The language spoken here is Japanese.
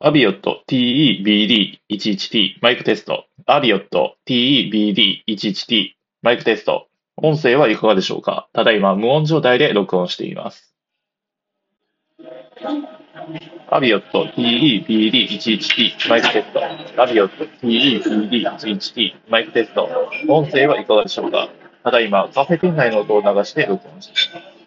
アビオット TE-BD11T マイクテスト。アビオット TE-BD11T マイクテスト。音声はいかがでしょうか？ただいま無音状態で録音しています。アビオット TE-BD11T マイクテスト。アビオット TE-BD11T マイクテスト。音声はいかがでしょうか？ただいまカフェ店内の音を流して録音しています。